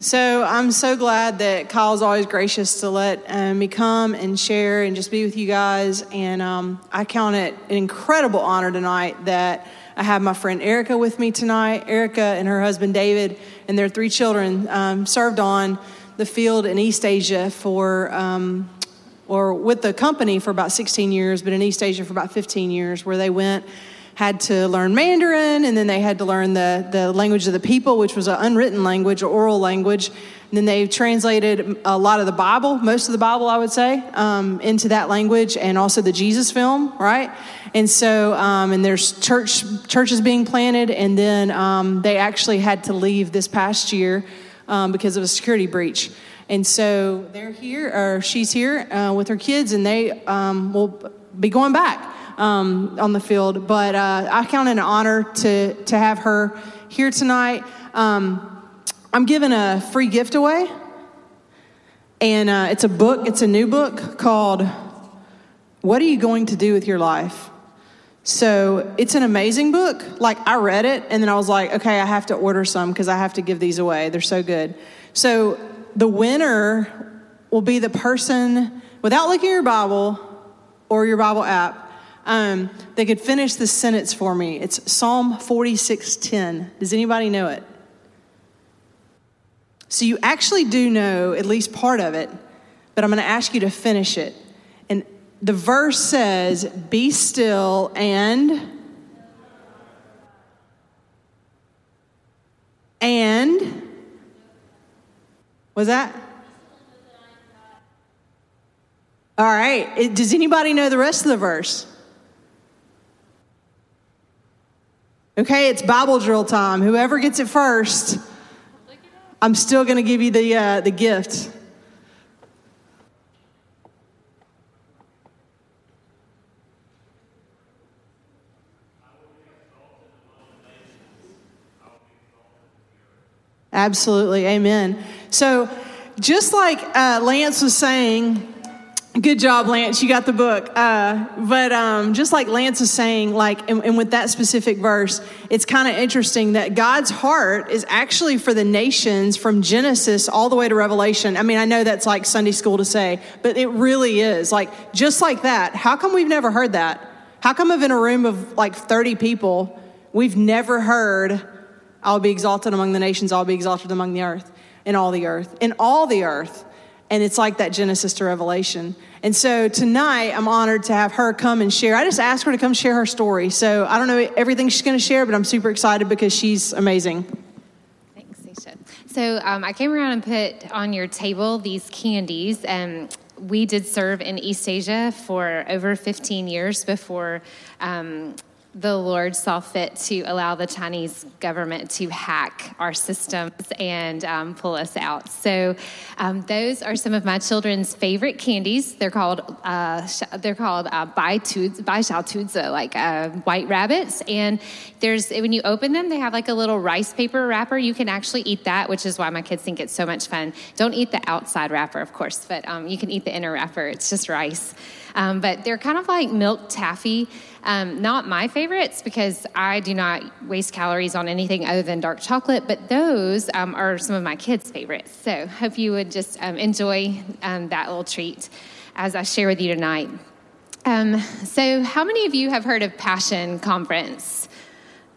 So I'm so glad that Kyle's always gracious to let um, me come and share and just be with you guys. And um, I count it an incredible honor tonight that I have my friend Erica with me tonight. Erica and her husband David and their three children um, served on the field in East Asia for, um, or with the company for about 16 years, but in East Asia for about 15 years, where they went had to learn Mandarin, and then they had to learn the, the language of the people, which was an unwritten language, or oral language. And then they translated a lot of the Bible, most of the Bible, I would say, um, into that language, and also the Jesus film, right? And so, um, and there's church churches being planted, and then um, they actually had to leave this past year um, because of a security breach. And so they're here, or she's here uh, with her kids, and they um, will be going back um, on the field. But uh, I count it an honor to, to have her here tonight. Um, I'm giving a free gift away, and uh, it's a book, it's a new book called What Are You Going to Do with Your Life? So it's an amazing book. Like, I read it, and then I was like, okay, I have to order some because I have to give these away. They're so good. So the winner will be the person, without looking at your Bible or your Bible app, um, they could finish this sentence for me. It's Psalm 46:10. Does anybody know it? So you actually do know at least part of it, but I'm going to ask you to finish it. And the verse says, "Be still and and was that?" All right. Does anybody know the rest of the verse? Okay, it's Bible drill time. Whoever gets it first, I'm still going to give you the, uh, the gift. Absolutely, amen. So, just like uh, Lance was saying, Good job, Lance. You got the book. Uh, but um, just like Lance is saying, like, and, and with that specific verse, it's kind of interesting that God's heart is actually for the nations from Genesis all the way to Revelation. I mean, I know that's like Sunday school to say, but it really is. Like, just like that. How come we've never heard that? How come if in a room of like 30 people, we've never heard, I'll be exalted among the nations, I'll be exalted among the earth, in all the earth, in all the earth. And it's like that Genesis to Revelation. And so tonight, I'm honored to have her come and share. I just asked her to come share her story. So I don't know everything she's going to share, but I'm super excited because she's amazing. Thanks, Nisha. So um, I came around and put on your table these candies. and we did serve in East Asia for over 15 years before um, the Lord saw fit to allow the Chinese government to hack our systems and um, pull us out. So, um, those are some of my children's favorite candies. They're called uh, they're called uh, Bai Xiao like uh, white rabbits. And there's when you open them, they have like a little rice paper wrapper. You can actually eat that, which is why my kids think it's so much fun. Don't eat the outside wrapper, of course, but um, you can eat the inner wrapper. It's just rice. Um, but they're kind of like milk taffy. Um, not my favorites because I do not waste calories on anything other than dark chocolate, but those um, are some of my kids' favorites. So hope you would just um, enjoy um, that little treat as I share with you tonight. Um, so, how many of you have heard of Passion Conference?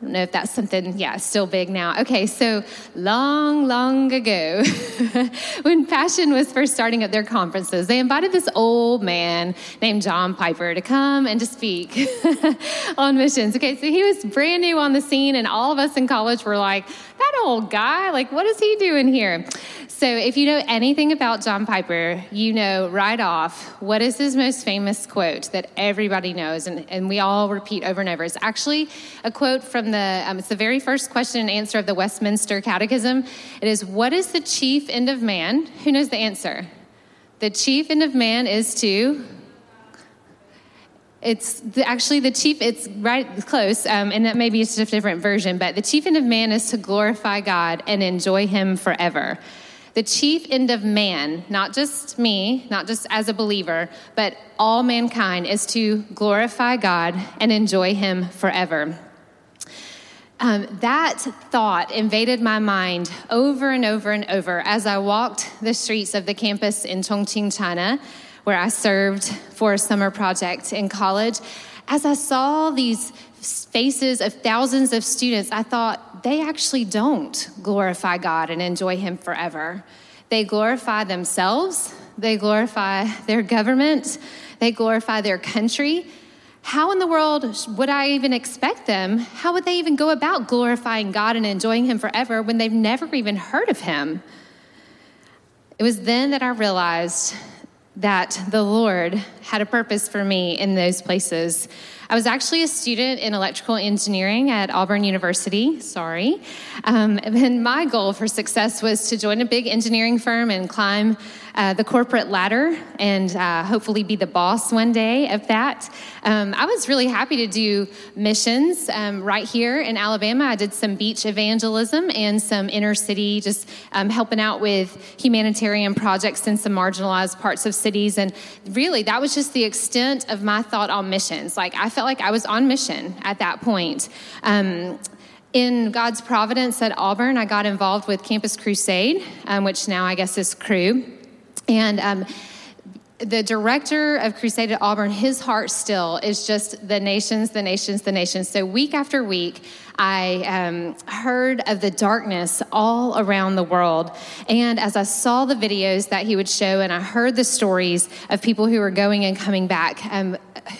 I don't know if that's something, yeah, still big now. Okay, so long, long ago, when Passion was first starting up their conferences, they invited this old man named John Piper to come and to speak on missions. Okay, so he was brand new on the scene, and all of us in college were like, that old guy, like, what is he doing here? So, if you know anything about John Piper, you know right off what is his most famous quote that everybody knows and, and we all repeat over and over. It's actually a quote from the, um, it's the very first question and answer of the Westminster Catechism. It is, What is the chief end of man? Who knows the answer? The chief end of man is to it's the, actually the chief it's right close um, and that maybe it's a different version but the chief end of man is to glorify god and enjoy him forever the chief end of man, not just me, not just as a believer, but all mankind, is to glorify God and enjoy Him forever. Um, that thought invaded my mind over and over and over as I walked the streets of the campus in Chongqing, China, where I served for a summer project in college. As I saw these faces of thousands of students, I thought they actually don't glorify God and enjoy Him forever. They glorify themselves, they glorify their government, they glorify their country, how in the world would I even expect them? How would they even go about glorifying God and enjoying Him forever when they've never even heard of Him? It was then that I realized that the Lord had a purpose for me in those places. I was actually a student in electrical engineering at Auburn University, sorry. Um, and my goal for success was to join a big engineering firm and climb uh, the corporate ladder and uh, hopefully be the boss one day of that. Um, I was really happy to do missions um, right here in Alabama. I did some beach evangelism and some inner city, just um, helping out with humanitarian projects in some marginalized parts of cities. And really, that was just the extent of my thought on missions. Like, I felt like I was on mission at that point. Um, in God's providence at Auburn, I got involved with Campus Crusade, um, which now I guess is Cru. And um, the director of Crusade at Auburn, his heart still is just the nations, the nations, the nations. So week after week, I um, heard of the darkness all around the world. And as I saw the videos that he would show, and I heard the stories of people who were going and coming back, um,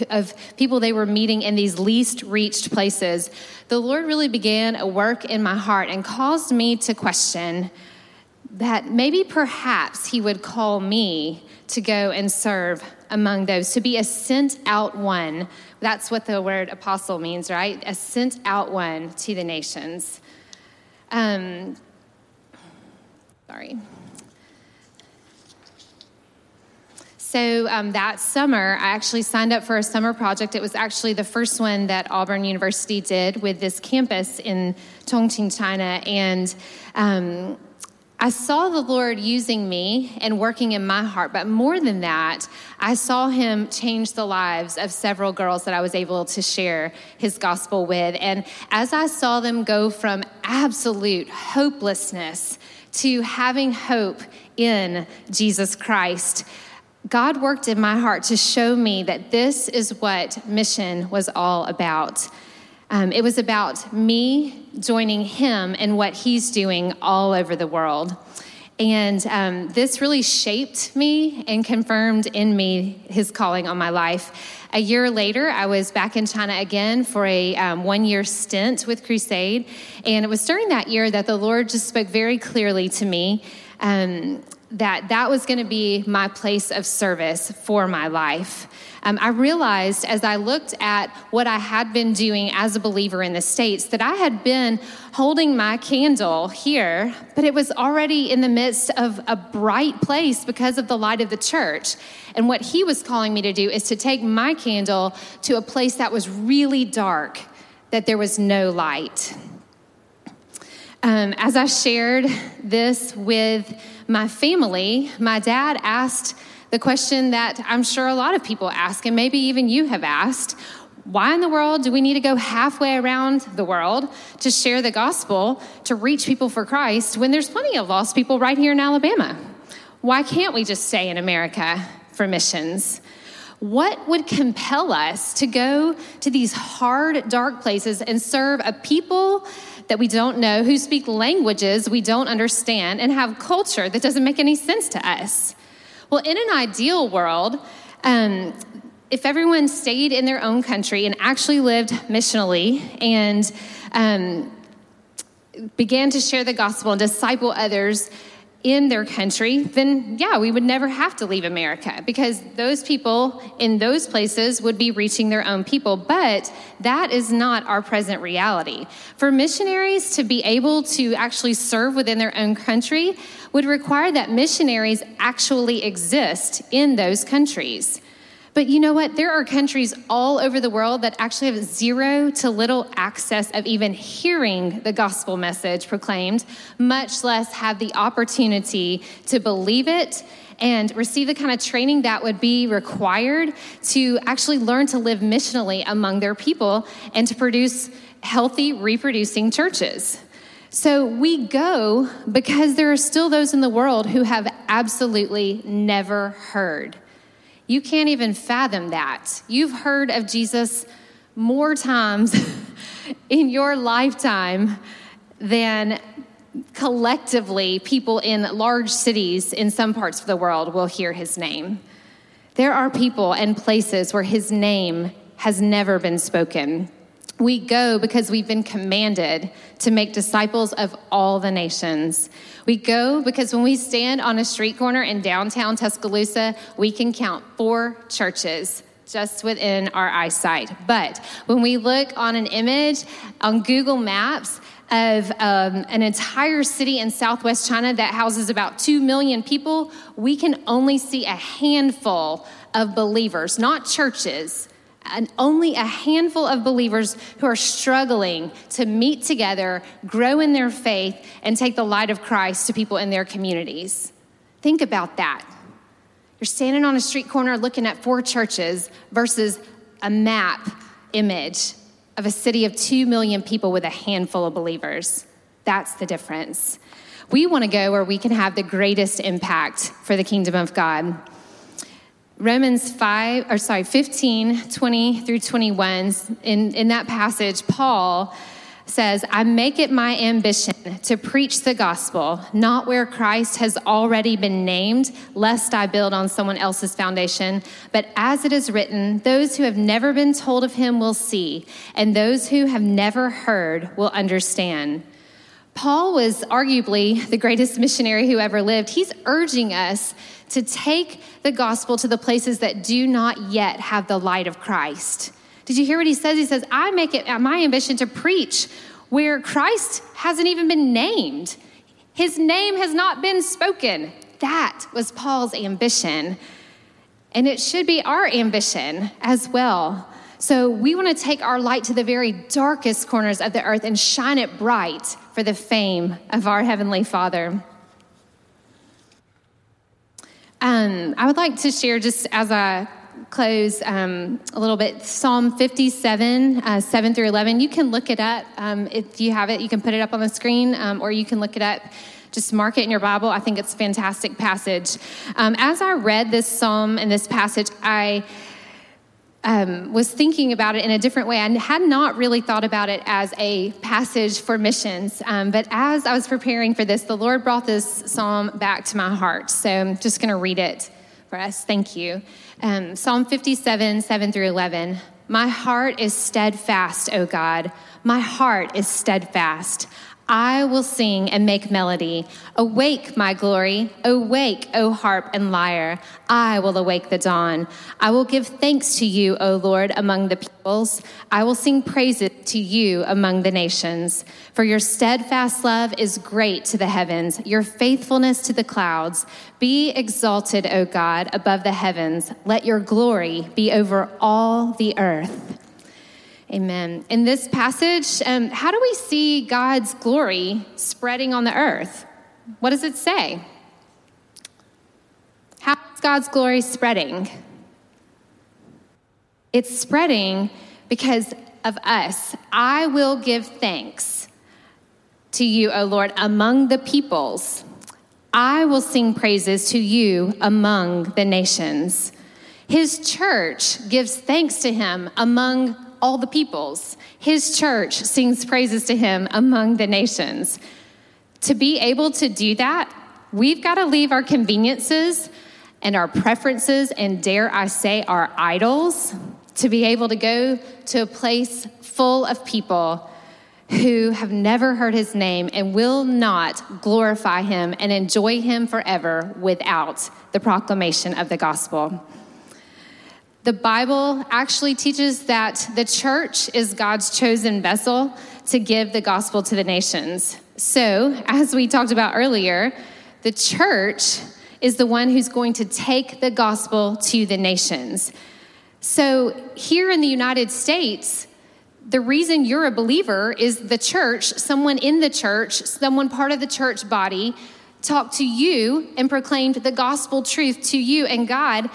of people they were meeting in these least reached places, the Lord really began a work in my heart and caused me to question that maybe perhaps he would call me to go and serve among those, to be a sent out one. That's what the word apostle means, right? A sent out one to the nations. Um, sorry. So um, that summer, I actually signed up for a summer project. It was actually the first one that Auburn University did with this campus in Chongqing, China. And um, I saw the Lord using me and working in my heart, but more than that, I saw Him change the lives of several girls that I was able to share His gospel with. And as I saw them go from absolute hopelessness to having hope in Jesus Christ, God worked in my heart to show me that this is what mission was all about. Um, it was about me joining him and what he's doing all over the world. And um, this really shaped me and confirmed in me his calling on my life. A year later, I was back in China again for a um, one year stint with Crusade. And it was during that year that the Lord just spoke very clearly to me um, that that was going to be my place of service for my life. Um, I realized as I looked at what I had been doing as a believer in the States that I had been holding my candle here, but it was already in the midst of a bright place because of the light of the church. And what he was calling me to do is to take my candle to a place that was really dark, that there was no light. Um, as I shared this with my family, my dad asked the question that I'm sure a lot of people ask, and maybe even you have asked why in the world do we need to go halfway around the world to share the gospel to reach people for Christ when there's plenty of lost people right here in Alabama? Why can't we just stay in America for missions? What would compel us to go to these hard, dark places and serve a people that we don't know, who speak languages we don't understand, and have culture that doesn't make any sense to us? Well, in an ideal world, um, if everyone stayed in their own country and actually lived missionally and um, began to share the gospel and disciple others in their country, then yeah, we would never have to leave America because those people in those places would be reaching their own people. But that is not our present reality. For missionaries to be able to actually serve within their own country would require that missionaries actually exist in those countries. But you know what? There are countries all over the world that actually have zero to little access of even hearing the gospel message proclaimed, much less have the opportunity to believe it and receive the kind of training that would be required to actually learn to live missionally among their people and to produce healthy, reproducing churches. So we go because there are still those in the world who have absolutely never heard. You can't even fathom that. You've heard of Jesus more times in your lifetime than collectively people in large cities in some parts of the world will hear his name. There are people and places where his name has never been spoken. We go because we've been commanded to make disciples of all the nations. We go because when we stand on a street corner in downtown Tuscaloosa, we can count four churches just within our eyesight. But when we look on an image on Google Maps, of um, an entire city in southwest China that houses about 2 million people, we can only see a handful of believers, not churches, and only a handful of believers who are struggling to meet together, grow in their faith, and take the light of Christ to people in their communities. Think about that. You're standing on a street corner looking at four churches versus a map image of a city of 2 million people with a handful of believers. That's the difference. We want to go where we can have the greatest impact for the kingdom of God. Romans 5, or sorry, 15, 20 through 21, in, in that passage, Paul says, I make it my ambition to preach the gospel, not where Christ has already been named, lest I build on someone else's foundation, but as it is written, those who have never been told of him will see, and those who have never heard will understand. Paul was arguably the greatest missionary who ever lived. He's urging us to take the gospel to the places that do not yet have the light of Christ. Did you hear what he says? He says, I make it my ambition to preach where Christ hasn't even been named. His name has not been spoken. That was Paul's ambition. And it should be our ambition as well. So we want to take our light to the very darkest corners of the earth and shine it bright for the fame of our Heavenly Father. Um, I would like to share, just as I close, um, a little bit Psalm 57, uh, 7 through 11. You can look it up. Um, if you have it, you can put it up on the screen, um, or you can look it up. Just mark it in your Bible. I think it's a fantastic passage. Um, as I read this psalm and this passage, I um, was thinking about it in a different way. I had not really thought about it as a passage for missions. Um, but as I was preparing for this, the Lord brought this psalm back to my heart. So I'm just going to read it for us. Thank you. Um, psalm 57, 7 through 11. My heart is steadfast, O God. My heart is steadfast. I will sing and make melody. Awake, my glory. Awake, O harp and lyre. I will awake the dawn. I will give thanks to you, O Lord, among the peoples. I will sing praises to you among the nations. For your steadfast love is great to the heavens, your faithfulness to the clouds. Be exalted, O God, above the heavens. Let your glory be over all the earth. Amen. In this passage, um, how do we see God's glory spreading on the earth? What does it say? How is God's glory spreading? It's spreading because of us. I will give thanks to you, O Lord, among the peoples. I will sing praises to you among the nations. His church gives thanks to him among all the peoples. His church sings praises to him among the nations. To be able to do that, we've got to leave our conveniences and our preferences, and dare I say, our idols, to be able to go to a place full of people who have never heard his name and will not glorify him and enjoy him forever without the proclamation of the gospel. The Bible actually teaches that the church is God's chosen vessel to give the gospel to the nations. So, as we talked about earlier, the church is the one who's going to take the gospel to the nations. So, here in the United States, the reason you're a believer is the church, someone in the church, someone part of the church body, talked to you and proclaimed the gospel truth to you, and God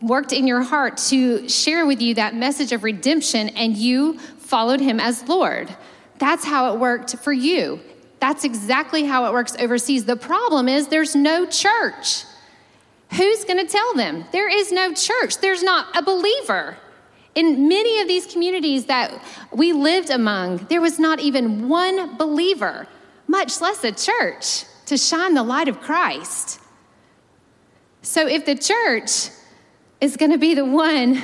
worked in your heart to share with you that message of redemption, and you followed him as Lord. That's how it worked for you. That's exactly how it works overseas. The problem is there's no church. Who's going to tell them? There is no church, there's not a believer. In many of these communities that we lived among, there was not even one believer, much less a church, to shine the light of Christ. So if the church is going to be the one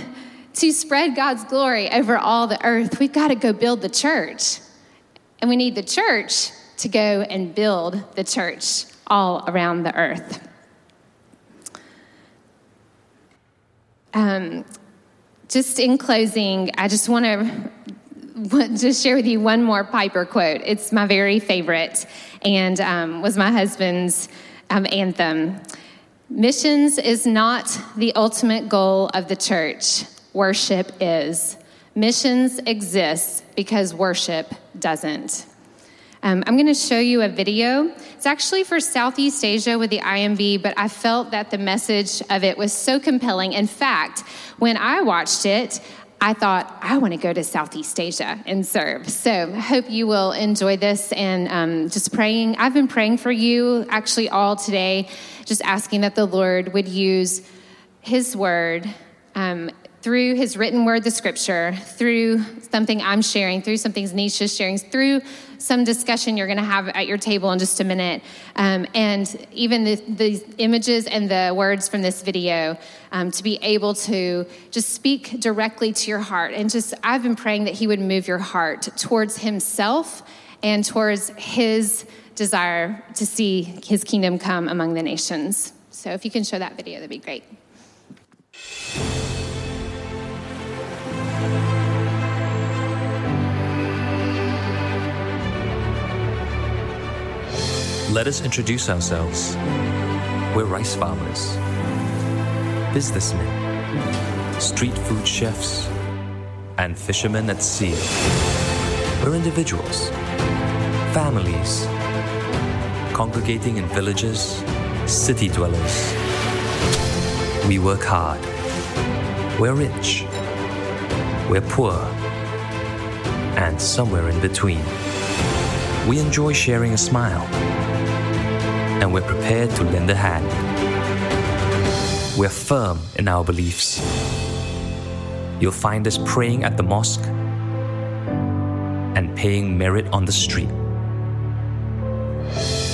to spread God's glory over all the earth, we've got to go build the church. And we need the church to go and build the church all around the earth. Um, just in closing, I just want to just share with you one more Piper quote. It's my very favorite and um, was my husband's um, anthem. Missions is not the ultimate goal of the church, worship is. Missions exists because worship doesn't. Um, I'm going to show you a video. It's actually for Southeast Asia with the IMB, but I felt that the message of it was so compelling. In fact, when I watched it, I thought, I want to go to Southeast Asia and serve. So I hope you will enjoy this and um, just praying. I've been praying for you actually all today, just asking that the Lord would use His word um, through his written word, the scripture, through something I'm sharing, through something Nisha's sharing, through some discussion you're going to have at your table in just a minute, um, and even the, the, images and the words from this video, um, to be able to just speak directly to your heart. And just, I've been praying that he would move your heart towards himself and towards his desire to see his kingdom come among the nations. So if you can show that video, that'd be great. Let us introduce ourselves. We're rice farmers, businessmen, street food chefs, and fishermen at sea. We're individuals, families, congregating in villages, city dwellers. We work hard. We're rich. We're poor. And somewhere in between. We enjoy sharing a smile and we're prepared to lend a hand. We're firm in our beliefs. You'll find us praying at the mosque and paying merit on the street.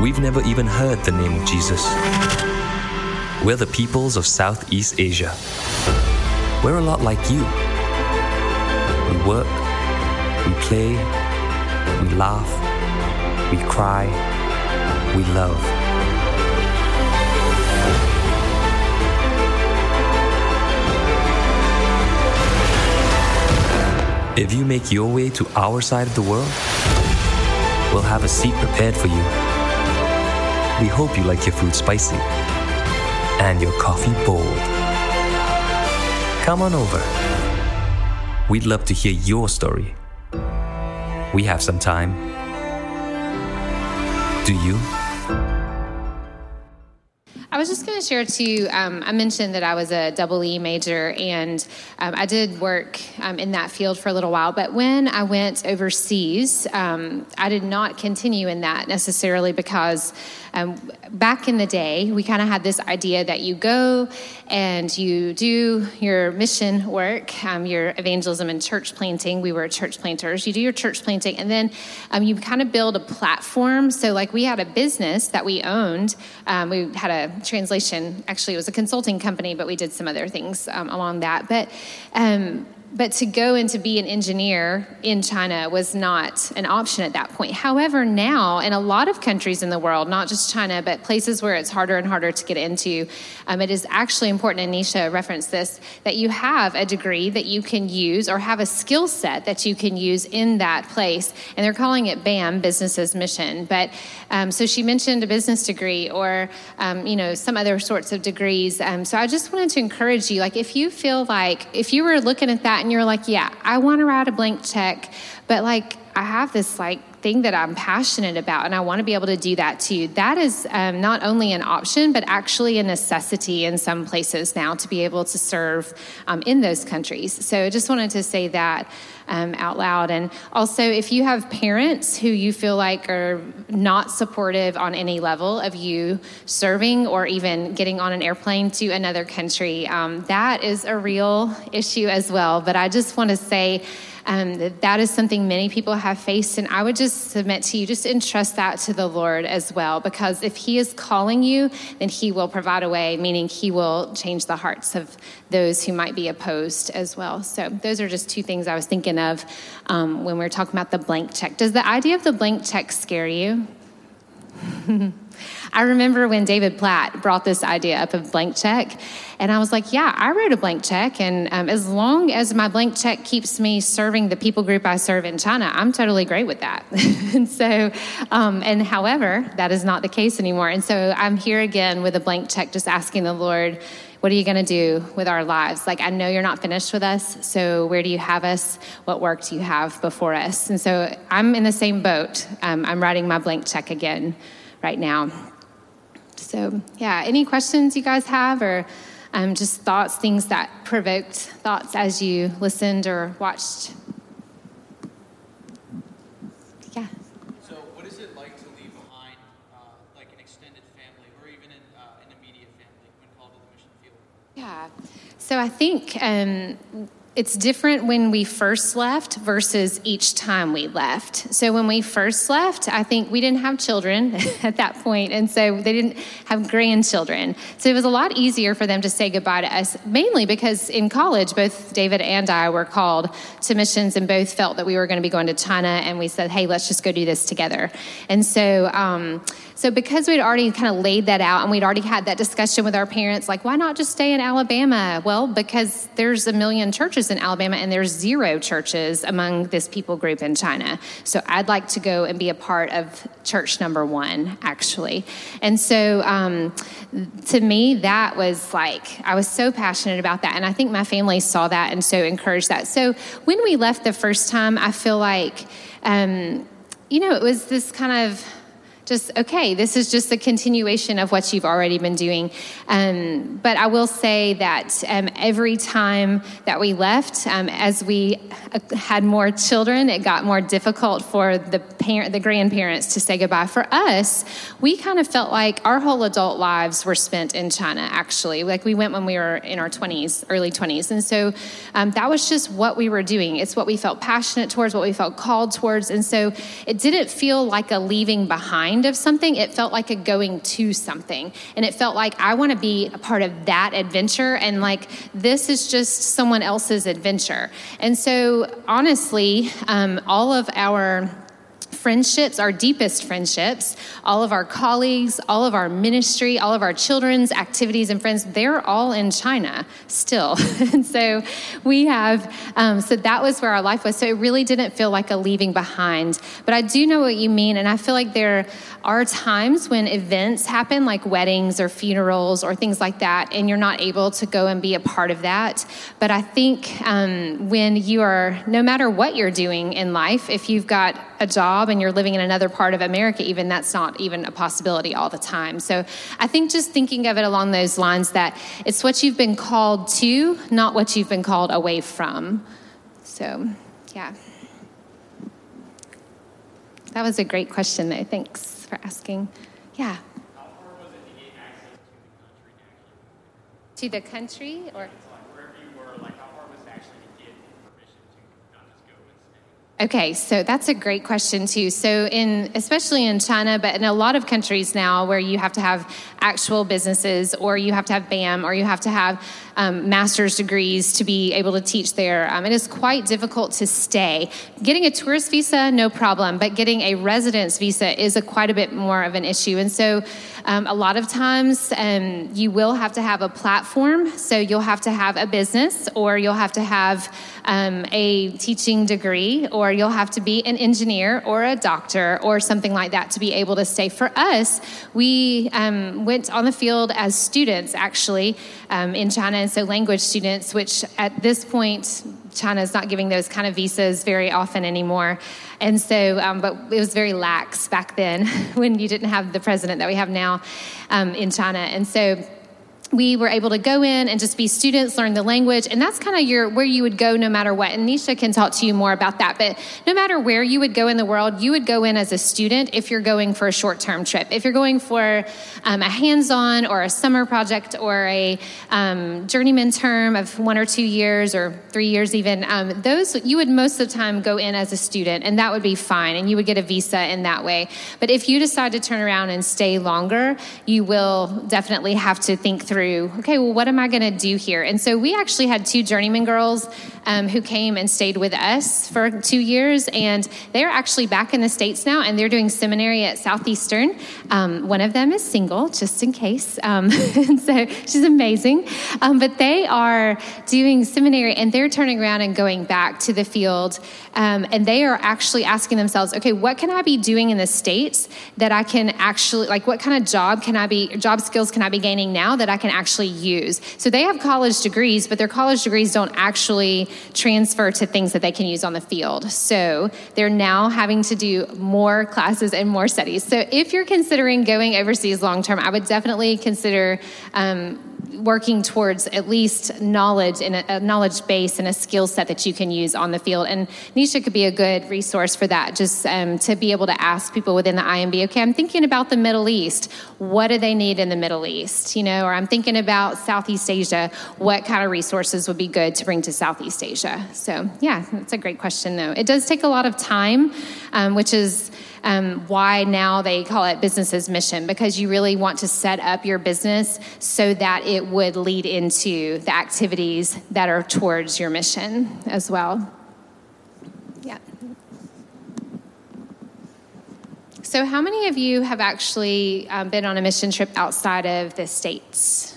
we've never even heard the name of Jesus. We're the peoples of Southeast Asia. We're a lot like you. We work, we play, we laugh, we cry, we love. If you make your way to our side of the world, we'll have a seat prepared for you. We hope you like your food spicy and your coffee bold. Come on over. We'd love to hear your story. We have some time. Do you? I was just going to share too. Um, I mentioned that I was a double E major, and um, I did work um, in that field for a little while. But when I went overseas, um, I did not continue in that necessarily because um, back in the day, we kind of had this idea that you go and you do your mission work, um, your evangelism and church planting. We were church planters. You do your church planting, and then um, you kind of build a platform. So, like, we had a business that we owned. Um, we had a translation, actually, it was a consulting company, but we did some other things um, along that. But um, but to go and to be an engineer in China was not an option at that point. However, now in a lot of countries in the world, not just China, but places where it's harder and harder to get into, um, it is actually important, and Nisha referenced this, that you have a degree that you can use or have a skill set that you can use in that place. And they're calling it BAM, Business as Mission. But um, so she mentioned a business degree or, um, you know, some other sorts of degrees. Um, so I just wanted to encourage you, like, if you feel like, if you were looking at that and you're like, yeah, I want to write a blank check, but like I have this like thing that I'm passionate about and I want to be able to do that too. That is um, not only an option, but actually a necessity in some places now to be able to serve um, in those countries. So I just wanted to say that. Um, out loud. And also, if you have parents who you feel like are not supportive on any level of you serving or even getting on an airplane to another country, um, that is a real issue as well. But I just want to say, um, that is something many people have faced. And I would just submit to you, just entrust that to the Lord as well, because if He is calling you, then He will provide a way, meaning He will change the hearts of those who might be opposed as well. So those are just two things I was thinking of um, when we are talking about the blank check. Does the idea of the blank check scare you? I remember when David Platt brought this idea up of blank check, and I was like, yeah, I wrote a blank check. And um, as long as my blank check keeps me serving the people group I serve in China, I'm totally great with that. and so, um, and however, that is not the case anymore. And so I'm here again with a blank check, just asking the Lord, what are you going to do with our lives? Like, I know you're not finished with us, so where do you have us? What work do you have before us? And so I'm in the same boat. Um, I'm writing my blank check again right now. So, yeah, any questions you guys have or um, just thoughts, things that provoked thoughts as you listened or watched? Yeah. So, what is it like to leave behind uh, like an extended family or even an, uh, an immediate family when called to the mission field? Yeah. So, I think um, it's different when we first left versus each time we left. So when we first left, I think we didn't have children at that point, and so they didn't have grandchildren. So it was a lot easier for them to say goodbye to us, mainly because in college, both David and I were called to missions and both felt that we were going to be going to China, and we said, hey, let's just go do this together. And so, um, so because we'd already kind of laid that out and we'd already had that discussion with our parents, like, why not just stay in Alabama? Well, because there's a million churches in Alabama and there's zero churches among this people group in China. So I'd like to go and be a part of church number one, actually. And so um, to me, that was like, I was so passionate about that. And I think my family saw that and so encouraged that. So when we left the first time, I feel like, um, you know, it was this kind of, just okay this is just a continuation of what you've already been doing. Um, but i will say that um, every time that we left um, as we uh, had more children it got more difficult for the parent the grandparents to say goodbye. For us we kind of felt like our whole adult lives were spent in china actually. Like we went when we were in our 20s early 20s and so um, that was just what we were doing. It's what we felt passionate towards what we felt called towards. And so it didn't feel like a leaving behind of something, it felt like a going to something. And it felt like I want to be a part of that adventure. And like, this is just someone else's adventure. And so, honestly, um, all of our friendships, our deepest friendships, all of our colleagues, all of our ministry, all of our children's activities and friends, they're all in China still. and so we have, um, so that was where our life was. So it really didn't feel like a leaving behind. But I do know what you mean. And I feel like there are times when events happen, like weddings or funerals or things like that, and you're not able to go and be a part of that. But I think um, when you are, no matter what you're doing in life, if you've got a job and you're living in another part of America, even that's not even a possibility all the time. So I think just thinking of it along those lines that it's what you've been called to, not what you've been called away from. So, yeah. That was a great question, though. Thanks for asking. Yeah. To the country or? Okay, so that's a great question too. So in especially in China, but in a lot of countries now where you have to have actual businesses or you have to have BAM or you have to have um, master's degrees to be able to teach there, um, it is quite difficult to stay. Getting a tourist visa, no problem, but getting a residence visa is a quite a bit more of an issue. And so um, a lot of times um, you will have to have a platform. So you'll have to have a business or you'll have to have um, a teaching degree or you'll have to be an engineer or a doctor or something like that to be able to stay. For us, we um, went on the field as students actually um, in China, and so language students, which at this point, China is not giving those kind of visas very often anymore. And so, um, but it was very lax back then when you didn't have the president that we have now um, in China. And so, we were able to go in and just be students, learn the language, and that's kind of your where you would go no matter what. And Nisha can talk to you more about that. But no matter where you would go in the world, you would go in as a student if you're going for a short-term trip. If you're going for um, a hands-on or a summer project or a um, journeyman term of one or two years or three years even, um, those you would most of the time go in as a student, and that would be fine, and you would get a visa in that way. But if you decide to turn around and stay longer, you will definitely have to think through through, okay, well, what am I going to do here? And so we actually had two journeyman girls um, who came and stayed with us for two years, and they're actually back in the States now, and they're doing seminary at Southeastern. Um, one of them is single, just in case. Um, so she's amazing. Um, but they are doing seminary, and they're turning around and going back to the field, um, and they are actually asking themselves, okay, what can I be doing in the States that I can actually, like, what kind of job can I be, job skills can I be gaining now that I can actually use? So they have college degrees, but their college degrees don't actually transfer to things that they can use on the field. So they're now having to do more classes and more studies. So if you're considering going overseas long term, I would definitely consider um, working towards at least knowledge and a, knowledge base and a skill set that you can use on the field. And Nisha could be a good resource for that, just um, to be able to ask people within the IMB, okay, I'm thinking about the Middle East. What do they need in the Middle East? You know, or I'm thinking about Southeast Asia. What kind of resources would be good to bring to Southeast Asia? So, yeah, that's a great question, though. It does take a lot of time, um, which is um, why now they call it business as mission because you really want to set up your business so that it would lead into the activities that are towards your mission as well. Yeah. So, how many of you have actually um, been on a mission trip outside of the States?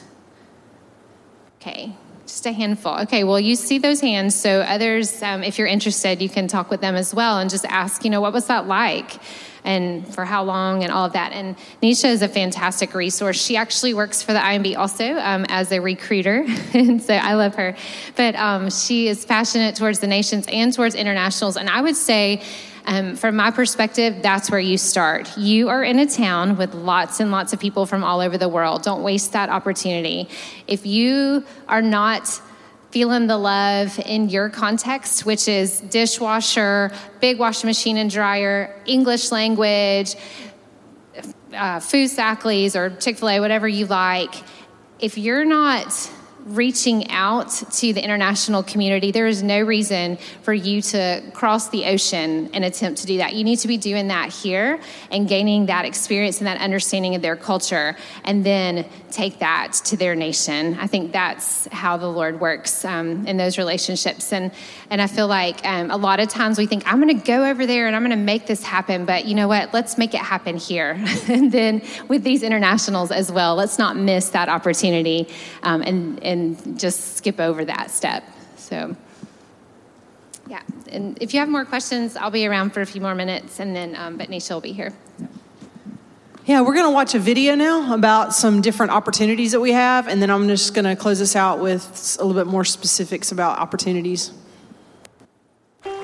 Okay, just a handful. Okay, well, you see those hands. So, others, um, if you're interested, you can talk with them as well and just ask, you know, what was that like? And for how long and all of that. And Nisha is a fantastic resource. She actually works for the IMB also um, as a recruiter. and so I love her. But um, she is passionate towards the nations and towards internationals. And I would say, um, from my perspective, that's where you start. You are in a town with lots and lots of people from all over the world. Don't waste that opportunity. If you are not feeling the love in your context, which is dishwasher, big washing machine and dryer, English language, uh, food Sackley's or Chick fil A, whatever you like, if you're not reaching out to the international community, there is no reason for you to cross the ocean and attempt to do that. You need to be doing that here and gaining that experience and that understanding of their culture, and then take that to their nation. I think that's how the Lord works um, in those relationships. And, and I feel like um, a lot of times we think, I'm going to go over there and I'm going to make this happen. But you know what? Let's make it happen here. and then with these internationals as well, let's not miss that opportunity um, and, and just skip over that step. So, yeah. And if you have more questions, I'll be around for a few more minutes, and then, um, but Nisha will be here. Yeah, we're going to watch a video now about some different opportunities that we have, and then I'm just going to close this out with a little bit more specifics about opportunities.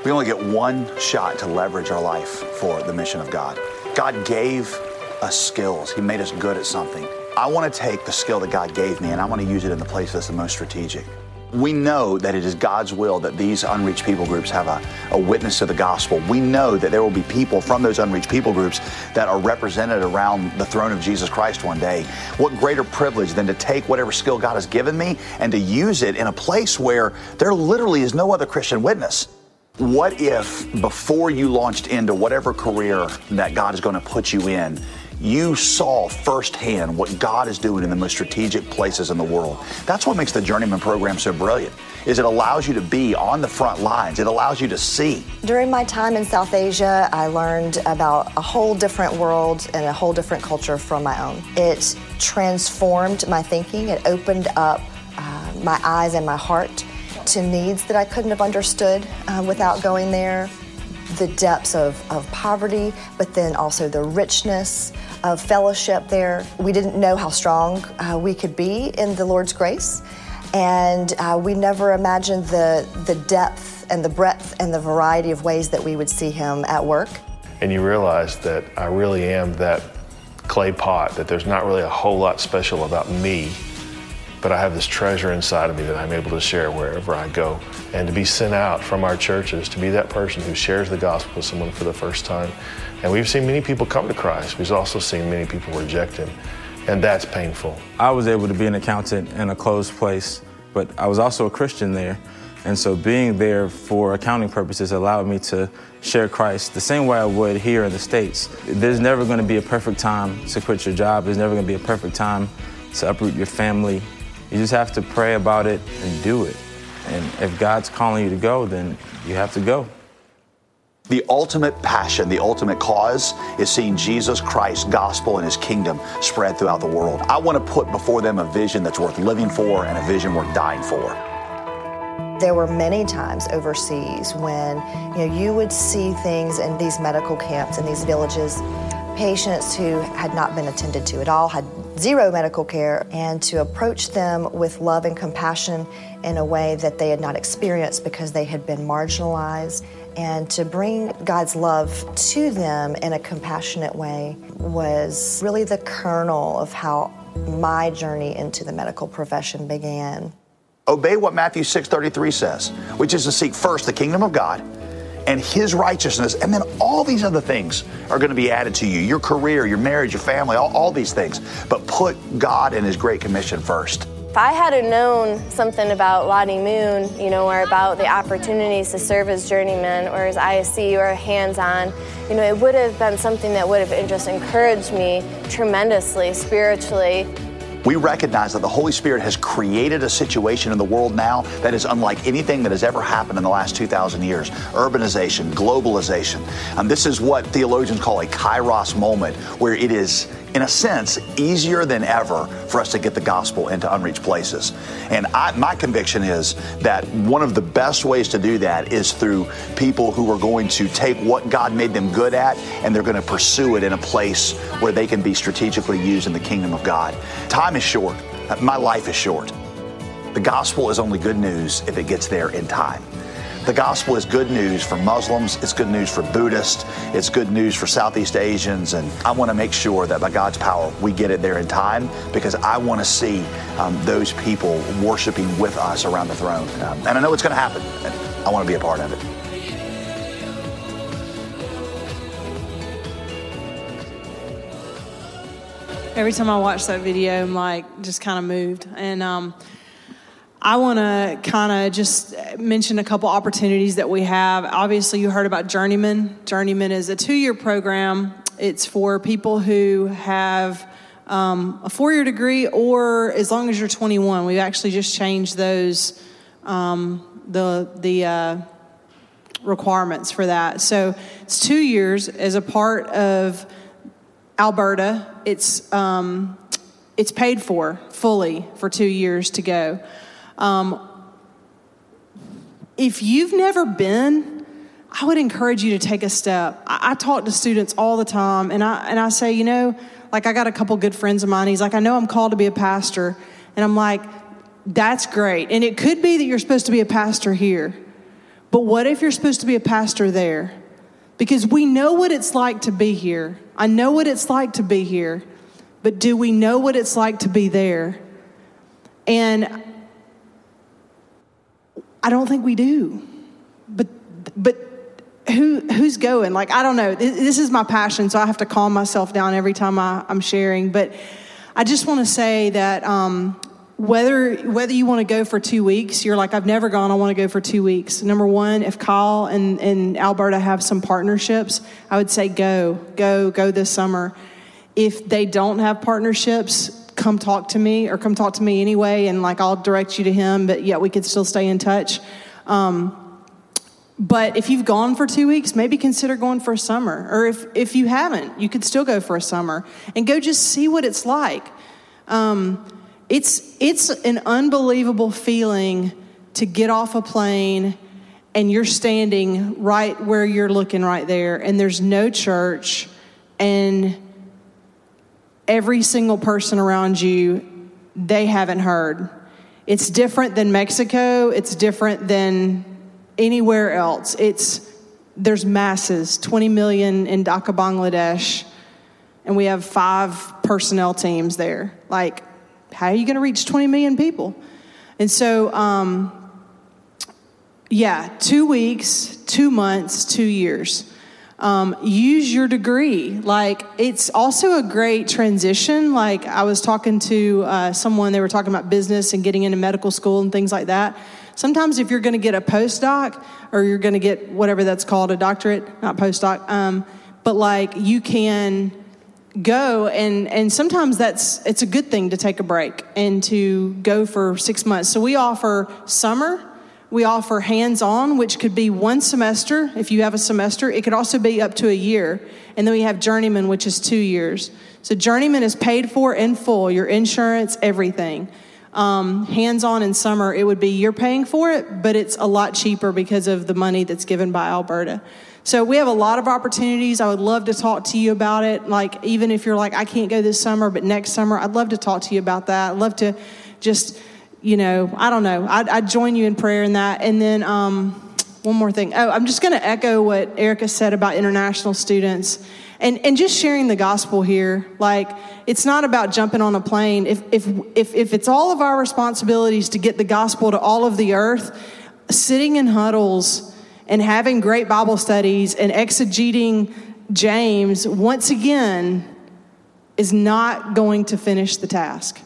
We only get one shot to leverage our life for the mission of God. God gave us skills, He made us good at something. I want to take the skill that God gave me and I want to use it in the place that's the most strategic. We know that it is God's will that these unreached people groups have a, a witness to the gospel. We know that there will be people from those unreached people groups that are represented around the throne of Jesus Christ one day. What greater privilege than to take whatever skill God has given me and to use it in a place where there literally is no other Christian witness? What if before you launched into whatever career that God is going to put you in, you saw firsthand what God is doing in the most strategic places in the world. That's what makes the Journeyman program so brilliant. Is it allows you to be on the front lines. It allows you to see. During my time in South Asia, I learned about a whole different world and a whole different culture from my own. It transformed my thinking. It opened up uh, my eyes and my heart to needs that I couldn't have understood uh, without going there the depths of, of poverty, but then also the richness of fellowship there. We didn't know how strong uh, we could be in the Lord's grace, and uh, we never imagined the, the depth and the breadth and the variety of ways that we would see Him at work. And you realize that I really am that clay pot, that there's not really a whole lot special about me but I have this treasure inside of me that I'm able to share wherever I go. And to be sent out from our churches to be that person who shares the gospel with someone for the first time. And we've seen many people come to Christ. We've also seen many people reject him. And that's painful. I was able to be an accountant in a closed place, but I was also a Christian there. And so being there for accounting purposes allowed me to share Christ the same way I would here in the States. There's never going to be a perfect time to quit your job. There's never going to be a perfect time to uproot your family you just have to pray about it and do it. And if God's calling you to go, then you have to go. The ultimate passion, the ultimate cause is seeing Jesus Christ's gospel and his kingdom spread throughout the world. I want to put before them a vision that's worth living for and a vision worth dying for. There were many times overseas when you know you would see things in these medical camps in these villages patients who had not been attended to at all, had zero medical care, and to approach them with love and compassion in a way that they had not experienced because they had been marginalized. And to bring God's love to them in a compassionate way was really the kernel of how my journey into the medical profession began. Obey what Matthew 6:33 says, which is to seek first the kingdom of God and his righteousness. And then all these other things are going to be added to you your career, your marriage, your family, all, all these things. But put God and his great commission first. If I had known something about Lottie Moon, you know, or about the opportunities to serve as journeyman or as ISC or hands on, you know, it would have been something that would have just encouraged me tremendously spiritually we recognize that the Holy Spirit has created a situation in the world now that is unlike anything that has ever happened in the last 2,000 years. Urbanization, globalization. And this is what theologians call a kairos moment, where it is in a sense, easier than ever for us to get the gospel into unreached places. And I, my conviction is that one of the best ways to do that is through people who are going to take what God made them good at and they're going to pursue it in a place where they can be strategically used in the kingdom of God. Time is short. My life is short. The gospel is only good news if it gets there in time. The gospel is good news for Muslims, it's good news for Buddhists, it's good news for Southeast Asians, and I want to make sure that by God's power we get it there in time because I want to see um, those people worshiping with us around the throne. Um, and I know it's going to happen, and I want to be a part of it. Every time I watch that video, I'm like just kind of moved. And um, I want to kind of just mention a couple opportunities that we have. Obviously, you heard about Journeyman. Journeyman is a two year program, it's for people who have um, a four year degree or as long as you're 21. We've actually just changed those, um, the, the, uh, requirements for that. So it's two years as a part of Alberta. It's um, it's paid for fully for two years to go. Um, if you've never been, I would encourage you to take a step. I, I, talk to students all the time, and I and I say, you know, like I got a couple good friends of mine. He's like, I know I'm called to be a pastor, and I'm like, that's great. And it could be that you're supposed to be a pastor here, but what if you're supposed to be a pastor there? Because we know what it's like to be here. I know what it's like to be here, but do we know what it's like to be there? And I don't think we do. But, but who, who's going? Like, I don't know. This is my passion, so I have to calm myself down every time I, I'm sharing. But I just want to say that um, whether whether you want to go for two weeks, you're like, I've never gone, I want to go for two weeks. Number one, if Kyle and, and Alberta have some partnerships, I would say go, go, go this summer. If they don't have partnerships, come talk to me or come talk to me anyway, and like I'll direct you to him, but yeah, we could still stay in touch. Um, but if you've gone for two weeks, maybe consider going for a summer. Or if, if you haven't, you could still go for a summer and go just see what it's like. Um, it's, it's an unbelievable feeling to get off a plane and you're standing right where you're looking right there, and there's no church, and every single person around you, they haven't heard. It's different than Mexico, it's different than anywhere else. It's there's masses, 20 million in Dhaka, Bangladesh, and we have five personnel teams there. Like, how are you going to reach 20 million people? And so, um, yeah, two weeks, two months, two years. Um, use your degree. Like, it's also a great transition. Like, I was talking to uh, someone, they were talking about business and getting into medical school and things like that. Sometimes, if you're going to get a postdoc or you're going to get whatever that's called, a doctorate, not postdoc, um, but like you can go and and sometimes that's it's a good thing to take a break and to go for six months. So we offer summer we offer hands-on which could be one semester. If you have a semester it could also be up to a year. And then we have journeyman which is two years. So journeyman is paid for in full your insurance everything. Um, hands on in summer, it would be you're paying for it, but it's a lot cheaper because of the money that's given by Alberta. So we have a lot of opportunities. I would love to talk to you about it. Like, even if you're like, I can't go this summer, but next summer, I'd love to talk to you about that. I'd love to just, you know, I don't know. I'd, I'd join you in prayer in that. And then, um, one more thing. Oh, I'm just going to echo what Erica said about international students and, and just sharing the gospel here. Like, it's not about jumping on a plane. If, if, if, if it's all of our responsibilities to get the gospel to all of the earth, sitting in huddles and having great Bible studies and exegeting James, once again, is not going to finish the task.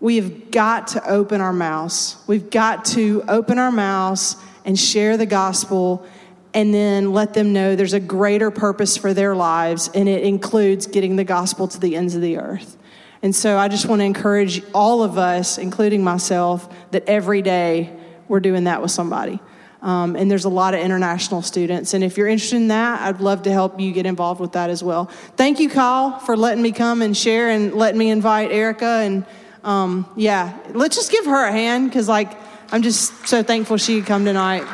We have got to open our mouths. We've got to open our mouths and share the gospel and then let them know there's a greater purpose for their lives, and it includes getting the gospel to the ends of the earth. And so I just want to encourage all of us, including myself, that every day we're doing that with somebody. Um, and there's a lot of international students. And if you're interested in that, I'd love to help you get involved with that as well. Thank you, Kyle, for letting me come and share and letting me invite Erica. And um, yeah, let's just give her a hand because, like, I'm just so thankful she could come tonight.